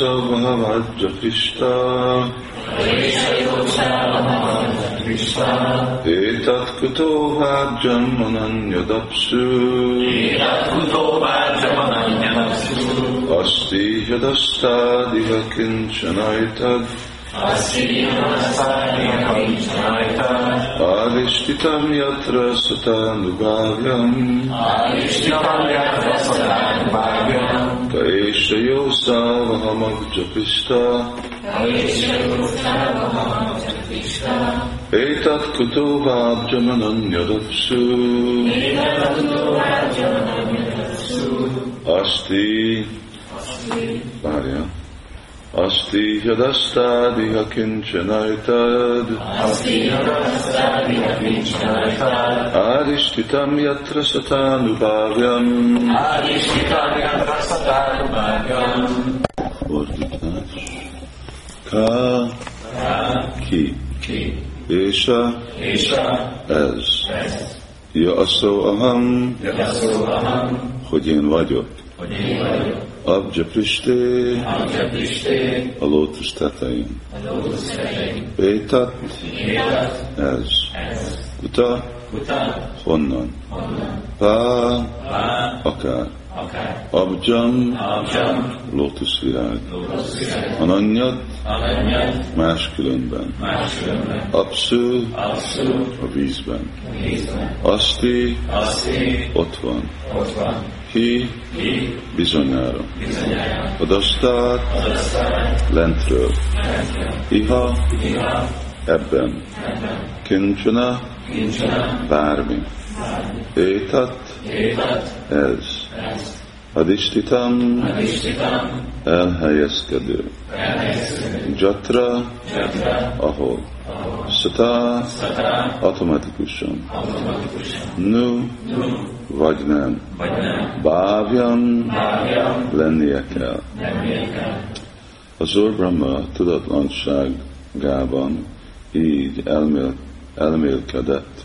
भगवद्गृष्टा एतत् कुतो वा जन्मनन्यदप्सु अस्ति यदस्तादिह किञ्चन एतद् अधिष्ठितं यत्र सतानुभाव्यम् तैषयो सावहमग्जपिष्टा एतत् कुतो वाब्जमनन्यदप्सु अस्ति कार्य Yatra Satanugavyam Arishtikam Yatrasadan Bhagyam. Fordítás. Ka, ki, Ki. Ésa, ez. Ja, aszó aham, hogy én vagyok. hogy én vagyok. Abja Pristé, Amja Pisté, a lótusz tetején. a lótusz fején. Bétat, Élet, ez. ez. Uta, Utána, honnan. honnan, Pá, vá, akár. akár. Abjam, Abjam, lótuszvirág. lótusz fején. Ananyat, Alanyat, máskülönben. máskülönben. Apszú, Abszolút, a vízben. vízben. Aszti, Aszti, ott van. Ki, Ki, bizonyára. bizonyára. Aztán, lentről. Iha, iha, ebben. Kincsana, kincsana, bármi. État, ez. ez. Adistitam, Istitam, elhelyezkedő. elhelyező. Jatra, Gyakra, ahol. Sata, szatá, automatikusan. automatikusan. Nu, Nu, vagy nem. vagy nem. Bávjam, Bágyam, lennie kell. érkel. Az Úr tudatlanságában így elmél, elmélkedett.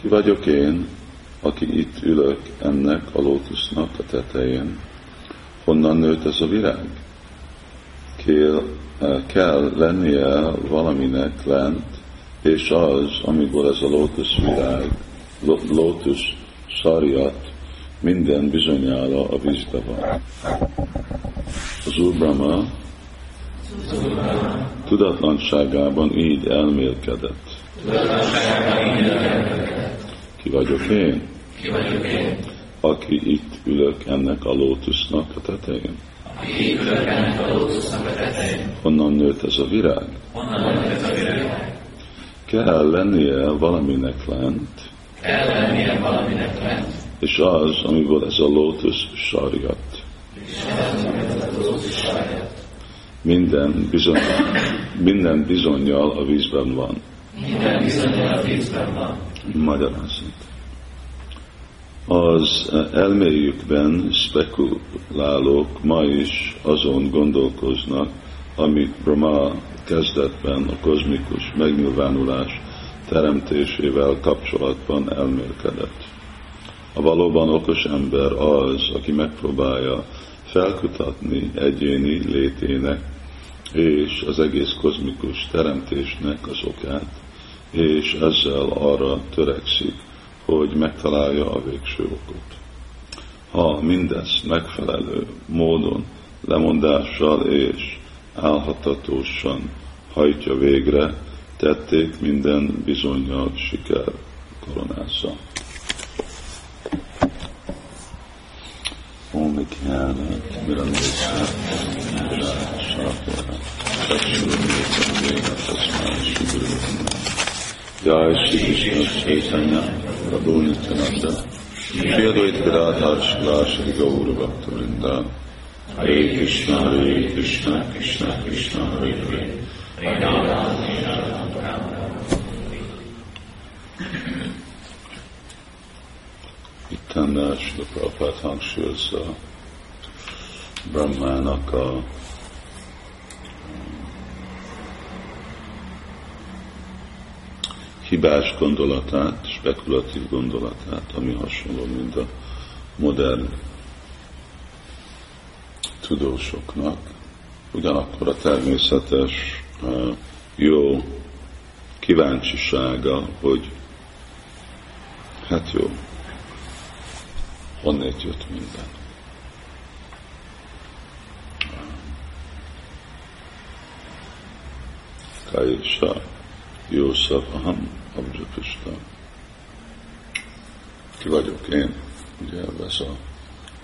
Ki vagyok én, aki itt ülök ennek a lótusznak a tetején? Honnan nőtt ez a virág? Kell, kell lennie valaminek lent, és az, amiből ez a lótusz virág, ló- lótusz szariat, minden bizonyára a vízbe van. Az Úr Brahma tudatlanságában így elmélkedett. Ki vagyok én, Ki vagyok én, aki itt ülök ennek a lótusznak a tetején? Honnan nőtt ez a virág? Honnan van ez a virág? Kell lennie valaminek lent, Kell lennie valaminek lent, és az, amiből ez a lótusz sarjat. és az, amit ez a lótusz saját. Minden, bizony, minden bizonyal a vízben van. Minden bizony a vízben van. Magyarázat. Az elméjükben spekulálók ma is azon gondolkoznak, amit Brahma kezdetben a kozmikus megnyilvánulás teremtésével kapcsolatban elmélkedett. A valóban okos ember az, aki megpróbálja felkutatni egyéni létének és az egész kozmikus teremtésnek az okát, és ezzel arra törekszik, hogy megtalálja a végső okot. Ha mindezt megfelelő módon, lemondással és álhatatósan hajtja végre, tették minden bizonyal siker koronázza. Om Vigyána, Mirandésa, Sápora, Saksúrnéta, Tasmán, Sigurú, Jai Shri Krishna Chaitanya, Prabhu Nityananda, Shri Advaita Gadadhar Shila Shri Gaura Bhaktavinda, Hare Krishna, Hare Krishna, Krishna Krishna, Hare Hare, itt a Prabhupát hangsúlyozza Brahmának a um, hibás gondolatát, spekulatív gondolatát, ami hasonló, mint a modern tudósoknak. Ugyanakkor a természetes jó kíváncsisága, hogy hát jó, honnét jött minden. Kaisa Jószaf, aham, Abja Krishna. Ki vagyok én? Ugye ez a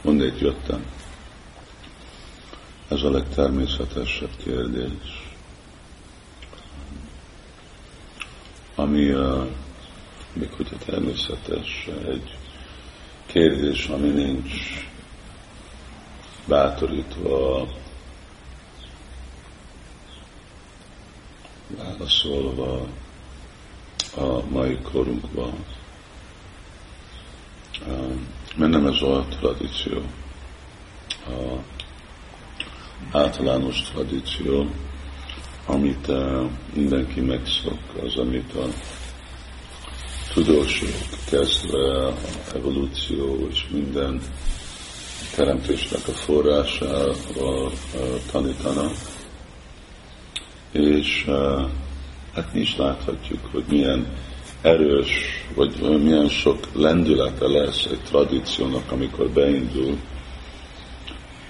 honnét jöttem. Ez a legtermészetesebb kérdés. Ami, uh, még hogyha természetes, egy kérdés, ami nincs bátorítva, válaszolva a mai korunkban. Mert nem ez a tradíció. A általános tradíció, amit mindenki megszok, az, amit a tudósok kezdve a evolúció és minden teremtésnek a forrásával tanítanak, és hát mi is láthatjuk, hogy milyen erős, vagy milyen sok lendülete lesz egy tradíciónak, amikor beindul,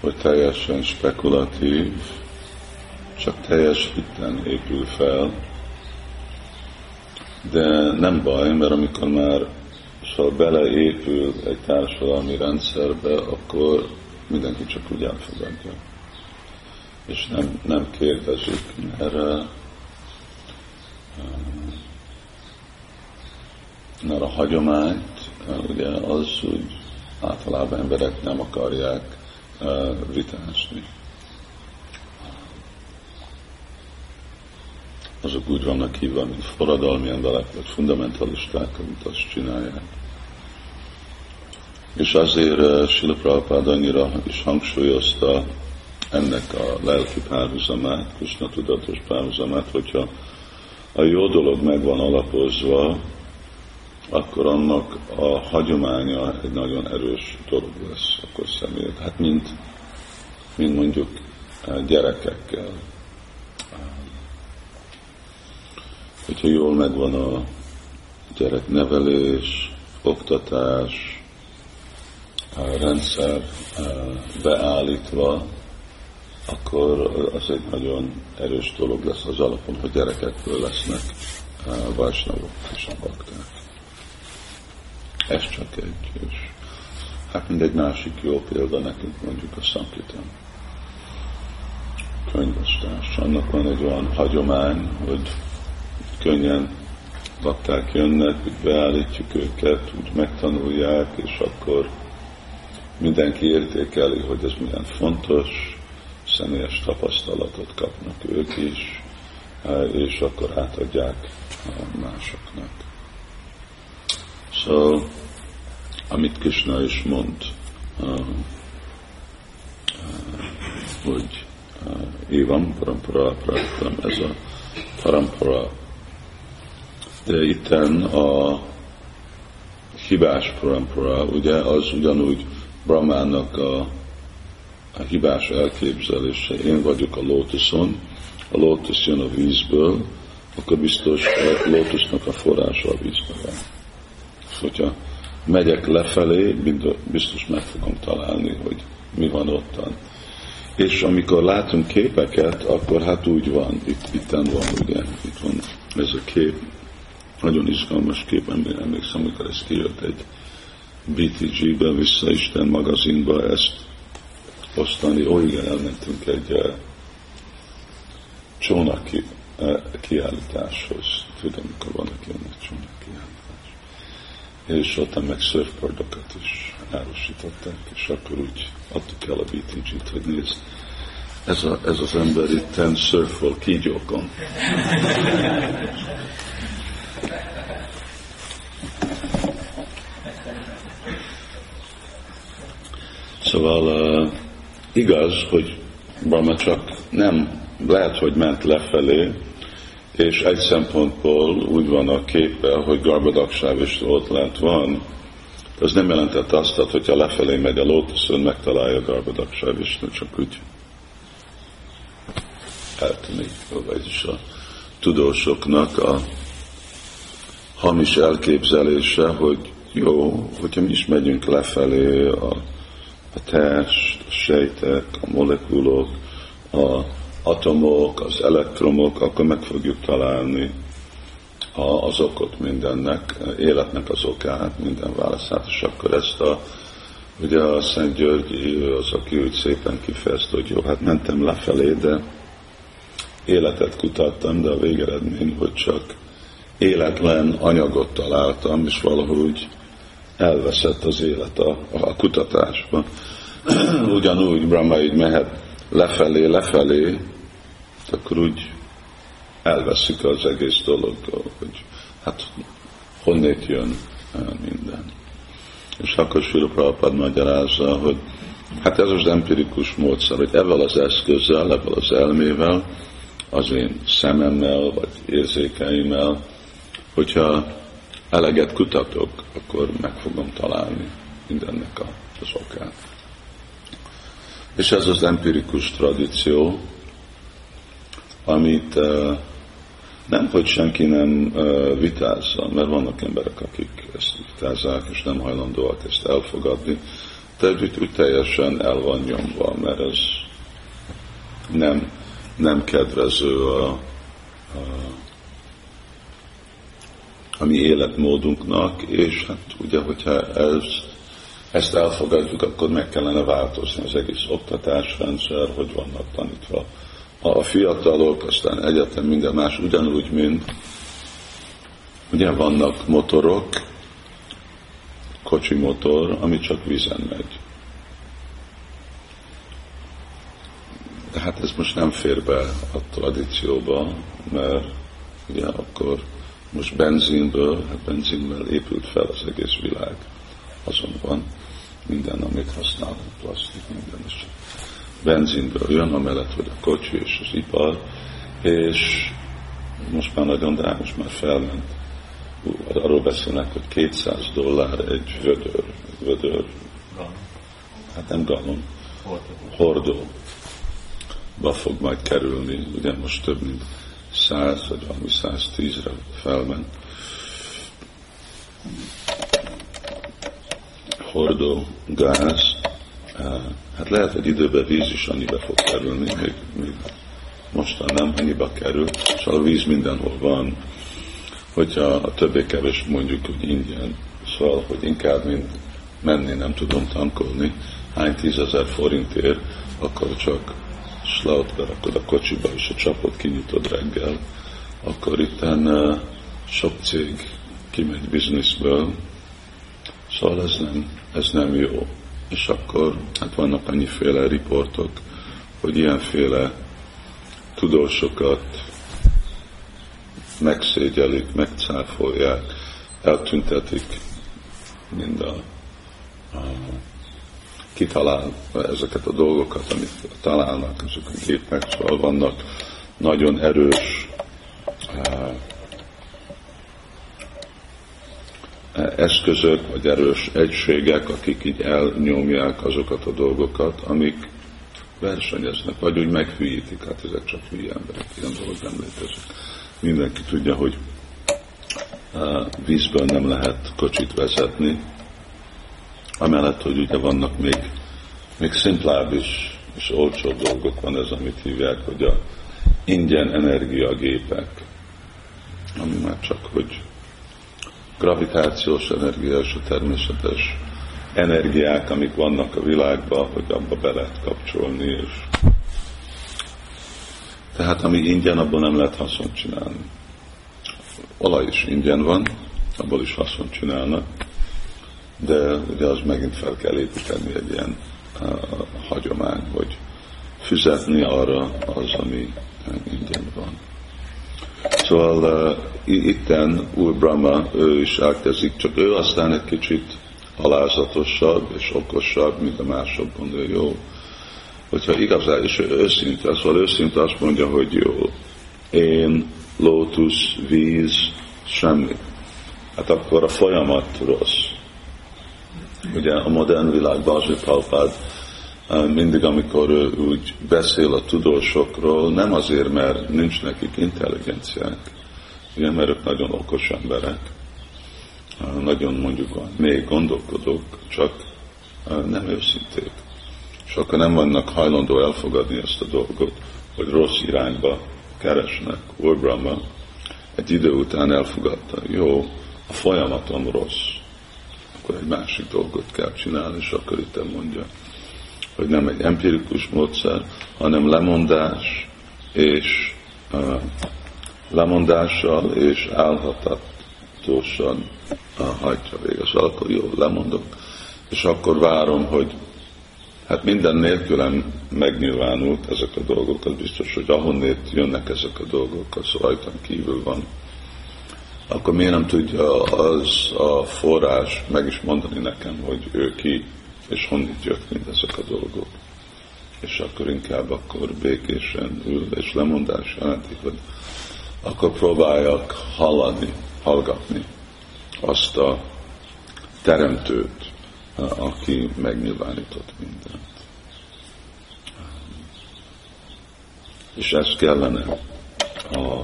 hogy teljesen spekulatív, csak teljes hitten épül fel, de nem baj, mert amikor már szóval beleépül egy társadalmi rendszerbe, akkor mindenki csak úgy elfogadja. És nem, nem kérdezik, mert, mert a hagyományt, ugye az úgy általában emberek nem akarják vitázni. Azok úgy vannak hívva, mint forradalmi emberek, vagy fundamentalisták, amit azt csinálják. És azért uh, Sila Prabhupád annyira is hangsúlyozta ennek a lelki párhuzamát, Krishna tudatos párhuzamát, hogyha a jó dolog meg van alapozva, akkor annak a hagyománya egy nagyon erős dolog lesz akkor személyed. Hát mint, mint mondjuk uh, gyerekekkel hogyha jól megvan a gyereknevelés, oktatás, a rendszer beállítva, akkor az egy nagyon erős dolog lesz az alapon, hogy gyerekekből lesznek vásnavok és bakták. Ez csak egy, és hát egy másik jó példa nekünk mondjuk a Sankitán könyvostás. Annak van egy olyan hagyomány, hogy könnyen lakták jönnek, úgy beállítjuk őket, úgy megtanulják, és akkor mindenki értékeli, hogy ez milyen fontos, személyes tapasztalatot kapnak ők is, és akkor átadják másoknak. Szóval, amit Krishna is mond, hogy évam parampara praktam, ez a parampara itten a hibás parampara, ugye, az ugyanúgy Brahmának a, a hibás elképzelése. Én vagyok a lótuszon, a lótusz jön a vízből, akkor biztos a lótusznak a forrása a vízben van. Hogyha megyek lefelé, biztos meg fogom találni, hogy mi van ottan. És amikor látunk képeket, akkor hát úgy van, itt, itten van, ugye, itt van ez a kép, nagyon izgalmas kép, emlékszem, amikor ez kijött egy BTG-be, vissza Isten magazinba ezt osztani. Ó, igen, elmentünk egy uh, csónak ki, uh, kiállításhoz. Tudom, mikor vannak ilyen egy csónak kiállítás. És ott meg surfboardokat is árusították, és akkor úgy adtuk el a BTG-t, hogy nézd, ez, a, ez az ember itt ten surfol kígyókon. Szóval igaz, hogy Brahma csak nem, lehet, hogy ment lefelé, és egy szempontból úgy van a képe, hogy Garbadaksáv is ott lent van, az nem jelentett azt, hogyha lefelé megy a lótuszon, megtalálja Garbadaksáv is, csak úgy eltűnik, vagyis a tudósoknak a hamis elképzelése, hogy jó, hogyha mi is megyünk lefelé, a, a test, a sejtek, a molekulok, a atomok, az elektromok, akkor meg fogjuk találni az okot mindennek, életnek az okát, minden válaszát, és akkor ezt a, ugye a Szent György az, aki úgy szépen kifejezte, hogy jó, hát mentem lefelé, de életet kutattam, de a végeredmény, hogy csak életlen anyagot találtam, és valahogy elveszett az élet a, a kutatásban. Ugyanúgy Brahma így mehet lefelé, lefelé, akkor úgy elveszik az egész dologgal, hogy hát honnét jön minden. És akkor Sula Prabhupád magyarázza, hogy hát ez az empirikus módszer, hogy ezzel az eszközzel, ezzel az elmével, az én szememmel, vagy érzékeimmel, hogyha eleget kutatok, akkor meg fogom találni mindennek az okát. És ez az empirikus tradíció, amit nem, hogy senki nem vitázza, mert vannak emberek, akik ezt vitázzák, és nem hajlandóak ezt elfogadni, de úgy teljesen el van nyomva, mert ez nem, nem kedvező a, a, a mi életmódunknak, és hát ugye, hogyha ez, ezt elfogadjuk, akkor meg kellene változni az egész oktatásrendszer, hogy vannak tanítva a fiatalok, aztán egyetem minden más ugyanúgy, mint ugye vannak motorok, kocsi motor, ami csak vízen megy. De hát ez most nem fér be a tradícióba, mert ugye akkor most benzinből, hát benzinből épült fel az egész világ. Azon van minden, amit használunk, plastik, minden is benzinből jön, amellett, hogy a kocsi és az ipar, és most már nagyon drágos, már felment. Arról beszélnek, hogy 200 dollár egy vödör, vödör, hát nem galon, hordó. Ba fog majd kerülni, ugye most több mint 100 vagy valami 110-re felment. Hordó gáz, Hát lehet, hogy időben víz is annyiba fog kerülni, még, még mostan nem annyiba kerül, és a víz mindenhol van, hogyha a többé kevés mondjuk, hogy ingyen, szóval, hogy inkább, mint menni, nem tudom tankolni, hány tízezer forintért, akkor csak slaut berakod a kocsiba, és a csapot kinyitod reggel, akkor itt uh, sok cég kimegy bizniszből, szóval ez nem, ez nem jó. És akkor hát vannak annyiféle riportok, hogy ilyenféle tudósokat megszégyelik, megcáfolják, eltüntetik mind a, a kitalál ezeket a dolgokat, amit találnak, ezek a gépek, szóval vannak nagyon erős eszközök, vagy erős egységek, akik így elnyomják azokat a dolgokat, amik versenyeznek, vagy úgy meghűítik, hát ezek csak hülye emberek, ilyen dolog nem létezik. Mindenki tudja, hogy vízből nem lehet kocsit vezetni, amellett, hogy ugye vannak még, még szimplább is, és olcsóbb dolgok van ez, amit hívják, hogy a ingyen energiagépek, ami már csak, hogy gravitációs energia és a természetes energiák, amik vannak a világban, hogy abba be lehet kapcsolni, és tehát ami ingyen, abból nem lehet haszont csinálni. Olaj is ingyen van, abból is haszont csinálnak, de ugye az megint fel kell építeni egy ilyen uh, hagyomány, hogy fizetni arra az, ami ingyen van. Szóval uh, itten Úr Brahma, ő is elkezdik, csak ő aztán egy kicsit alázatosabb és okosabb, mint a mások gondolja, jó. Hogyha igazán, és őszinte, szóval őszinte azt mondja, hogy jó, én, lótusz, víz, semmi. Hát akkor a folyamat rossz. Ugye a modern világban az, hogy mindig, amikor ő úgy beszél a tudósokról, nem azért, mert nincs nekik intelligenciák, ugye, mert ők nagyon okos emberek, nagyon mondjuk még gondolkodók, csak nem őszinték. És akkor nem vannak hajlandó elfogadni ezt a dolgot, hogy rossz irányba keresnek. Úr Brahma egy idő után elfogadta, jó, a folyamatom rossz, akkor egy másik dolgot kell csinálni, és akkor itt mondja, hogy nem egy empirikus módszer, hanem lemondás és uh, lemondással és álhatatósan uh, hagyja. Szóval akkor jó, lemondok, és akkor várom, hogy hát minden nélkülem megnyilvánult ezek a dolgok, az biztos, hogy ahonnét jönnek ezek a dolgok, az rajtam kívül van. Akkor miért nem tudja az a forrás meg is mondani nekem, hogy ő ki, és honnét jött mindezek a dolgok. És akkor inkább akkor békésen ül, és lemondás jelenti, hogy akkor próbáljak hallani, hallgatni azt a teremtőt, aki megnyilvánított mindent. És ez kellene a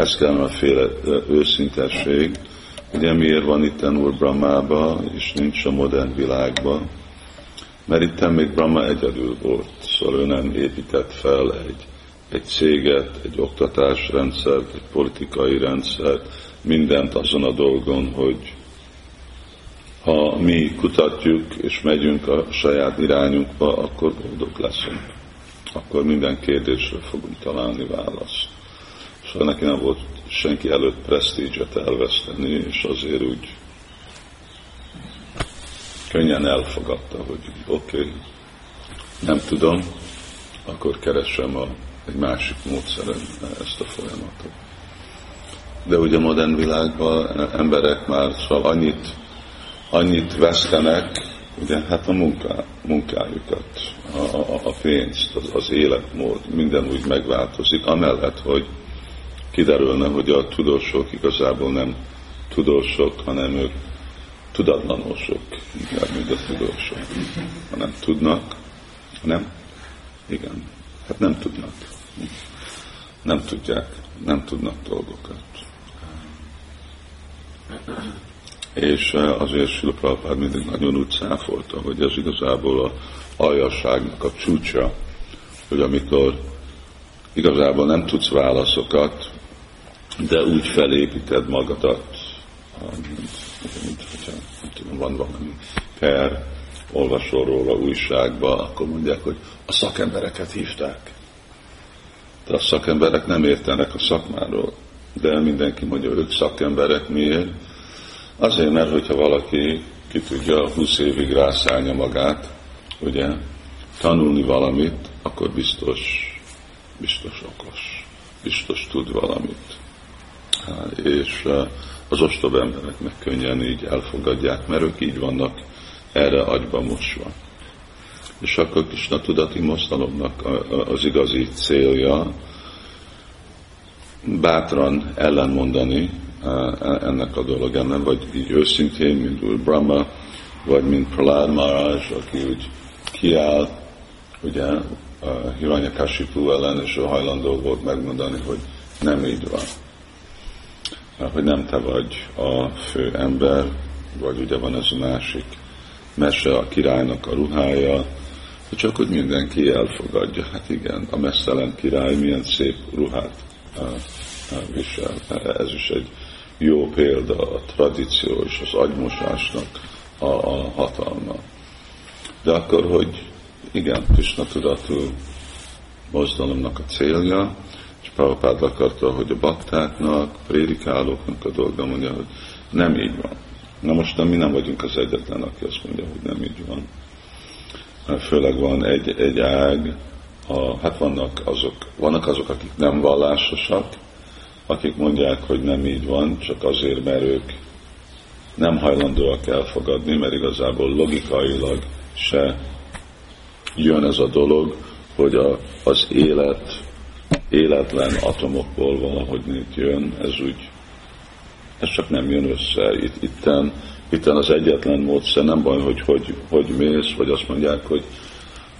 ez kellene féle őszintesség, Ugye miért van itt Úr Brahmába, és nincs a modern világban? Mert itt még Brahma egyedül volt, szóval ő nem épített fel egy, egy céget, egy oktatásrendszert, egy politikai rendszert, mindent azon a dolgon, hogy ha mi kutatjuk és megyünk a saját irányunkba, akkor boldog leszünk. Akkor minden kérdésre fogunk találni választ. Szóval neki nem volt senki előtt presztígyet elveszteni, és azért úgy könnyen elfogadta, hogy oké, okay, nem tudom, akkor keresem a, egy másik módszeren ezt a folyamatot. De ugye a modern világban emberek már szóval annyit, annyit vesztenek, ugye hát a munká, munkájukat, a, a, a pénzt, az, az életmód, minden úgy megváltozik, amellett, hogy kiderülne, hogy a tudósok igazából nem tudósok, hanem ők tudatlanosok, inkább, mint a tudósok. Ha nem tudnak, nem? Igen. Hát nem tudnak. Nem tudják, nem tudnak dolgokat. És eh, azért Sila Prabhupád mindig nagyon úgy száfolta, hogy ez igazából a aljasságnak a csúcsa, hogy amikor igazából nem tudsz válaszokat, de úgy felépíted magadat, mint, mint hogyha van valami per, olvasol róla újságba, akkor mondják, hogy a szakembereket hívták. De a szakemberek nem értenek a szakmáról. De mindenki mondja, ők szakemberek miért? Azért, mert hogyha valaki ki tudja 20 évig rászállja magát, ugye, tanulni valamit, akkor biztos, biztos okos, biztos tud valamit és az ostob emberek meg könnyen így elfogadják, mert ők így vannak erre agyba mosva. És akkor Kisna tudati mozdalomnak az igazi célja bátran ellenmondani ennek a dolog ellen, vagy így őszintén, mint úr Brahma, vagy mint Prahlad Maharaj, aki úgy kiáll, ugye, Hiranyakashipu ellen, és ő hajlandó volt megmondani, hogy nem így van hogy nem te vagy a fő ember, vagy ugye van ez a másik mese, a királynak a ruhája, csak hogy mindenki elfogadja. Hát igen, a mesztelen király milyen szép ruhát visel. Ez is egy jó példa a tradíció és az agymosásnak a, a hatalma. De akkor, hogy igen, Krishna tudatú mozdalomnak a célja, Prabhupád akarta, hogy a baktáknak, prédikálóknak a dolga mondja, hogy nem így van. Na most mi nem vagyunk az egyetlen, aki azt mondja, hogy nem így van. Főleg van egy, egy ág, a, hát vannak azok, vannak azok, akik nem vallásosak, akik mondják, hogy nem így van, csak azért, mert ők nem hajlandóak elfogadni, mert igazából logikailag se jön ez a dolog, hogy a, az élet életlen atomokból valahogy nét jön, ez úgy, ez csak nem jön össze. Itt, itten, itten az egyetlen módszer, nem baj, hogy, hogy hogy mész, vagy azt mondják, hogy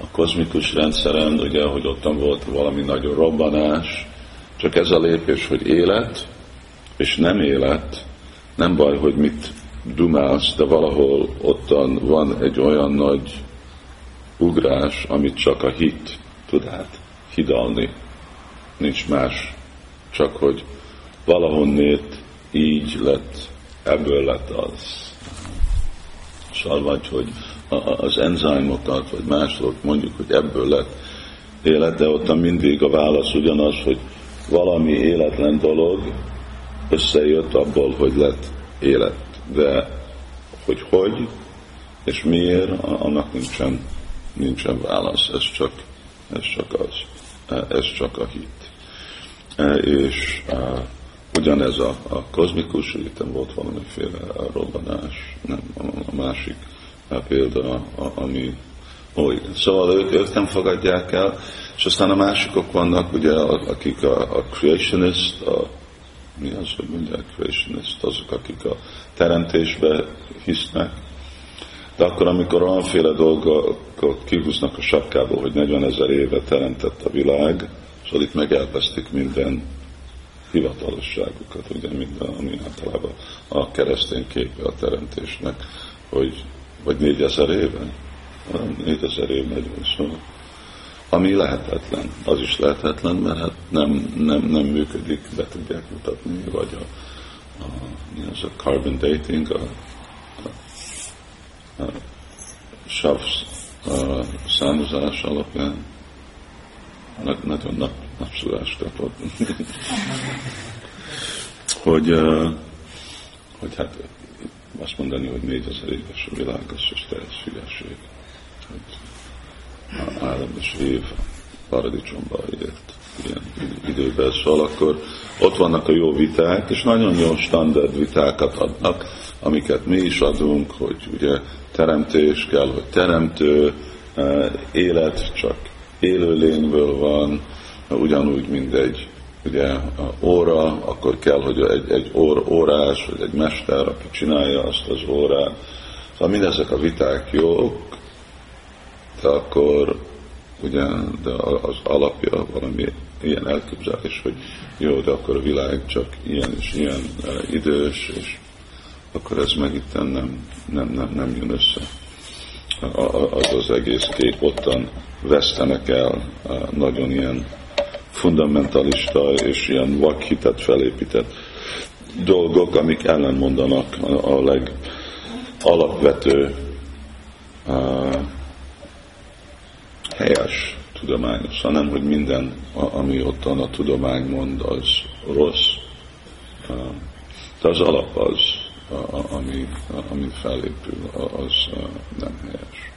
a kozmikus rendszeren, ugye, hogy ott volt valami nagyon robbanás, csak ez a lépés, hogy élet, és nem élet, nem baj, hogy mit dumálsz, de valahol ottan van egy olyan nagy ugrás, amit csak a hit tud át hidalni. Nincs más, csak hogy valahonnét így lett, ebből lett az. Szóval vagy, hogy az enzymokat, vagy mások mondjuk, hogy ebből lett élet, de ott mindig a válasz ugyanaz, hogy valami életlen dolog összejött abból, hogy lett élet. De hogy hogy és miért, annak nincsen, nincsen válasz. Ez csak, ez csak az. Ez csak a hit. És ugyanez a, a kozmikus, itt volt valamiféle robbanás, nem, a másik példa, ami igen. Szóval ők, ők nem fogadják el, és aztán a másikok vannak, ugye, akik a, a creationist, a, mi az, hogy mondják creationist, azok, akik a teremtésbe hisznek, de akkor, amikor olyanféle dolgokat kihúznak a sapkából, hogy 40 ezer éve teremtett a világ, szóval itt megelvesztik minden hivatalosságukat, ugye minden, ami általában a keresztény képe a teremtésnek, hogy vagy négyezer éve, négyezer év megy, szóval. Ami lehetetlen. Az is lehetetlen, mert hát nem, nem, nem működik, be tudják mutatni, vagy a, a, mi az a carbon dating, a, a, a sav a számozás alapján nagyon nap, napsulást kapott. hogy, hogy hát azt mondani, hogy négyezer éves a világ, az is teljes hülyeség. Hogy Ádám és Év paradicsomba ért ilyen időben, szóval akkor ott vannak a jó viták, és nagyon jó standard vitákat adnak, amiket mi is adunk, hogy ugye teremtés kell, hogy teremtő, élet csak élőlényből van, ugyanúgy mindegy ugye a óra, akkor kell, hogy egy, egy ór, órás, vagy egy mester, aki csinálja azt az órát. Szóval mindezek a viták jók, de akkor ugye de az alapja valami ilyen elképzelés, hogy jó, de akkor a világ csak ilyen és ilyen uh, idős, és akkor ez meg itt nem, nem, nem, nem jön össze. Az az egész kép ottan vesztenek el nagyon ilyen fundamentalista és ilyen vakhitet felépített dolgok, amik ellenmondanak a, legalapvető helyes tudományos, hanem hogy minden, ami ott a tudomány mond, az rossz. De az alap az, ami, ami felépül, az nem helyes.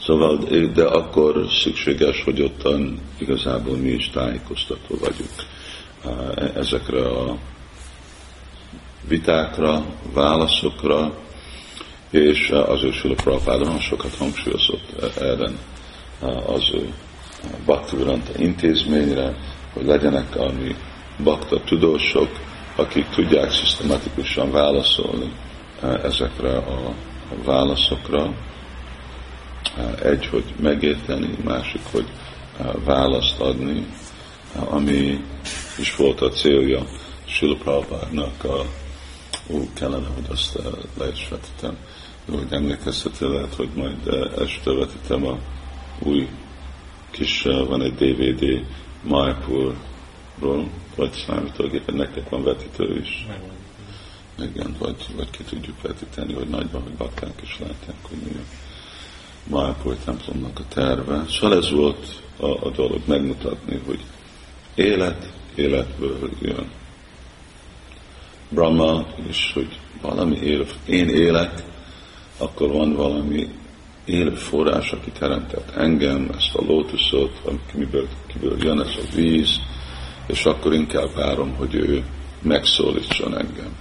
Szóval, de akkor szükséges, hogy ottan igazából mi is tájékoztató vagyunk ezekre a vitákra, válaszokra, és az ő Sula Prabhupáda sokat hangsúlyozott erre az ő Bhaktivedanta intézményre, hogy legyenek ami bakta tudósok, akik tudják szisztematikusan válaszolni ezekre a válaszokra, egy, hogy megérteni, másik, hogy választ adni, ami is volt a célja Silprabhának a ó, kellene, hogy azt le is vetítem. Hogy emlékeztetel lehet, hogy majd este vetítem a új kis, van egy DVD Mayapurról, vagy számítógépen, nektek van vetítő is. Igen, vagy, vagy ki tudjuk vetíteni, hogy nagyban, hogy bakták is látják, hogy mi a Májpúj templomnak a terve. Szóval ez volt a, a dolog, megmutatni, hogy élet életből jön. Brahma is, hogy valami él, én élek, akkor van valami élő forrás, aki teremtett engem, ezt a lótuszot, amiből kiből jön ez a víz, és akkor inkább várom, hogy ő megszólítson engem.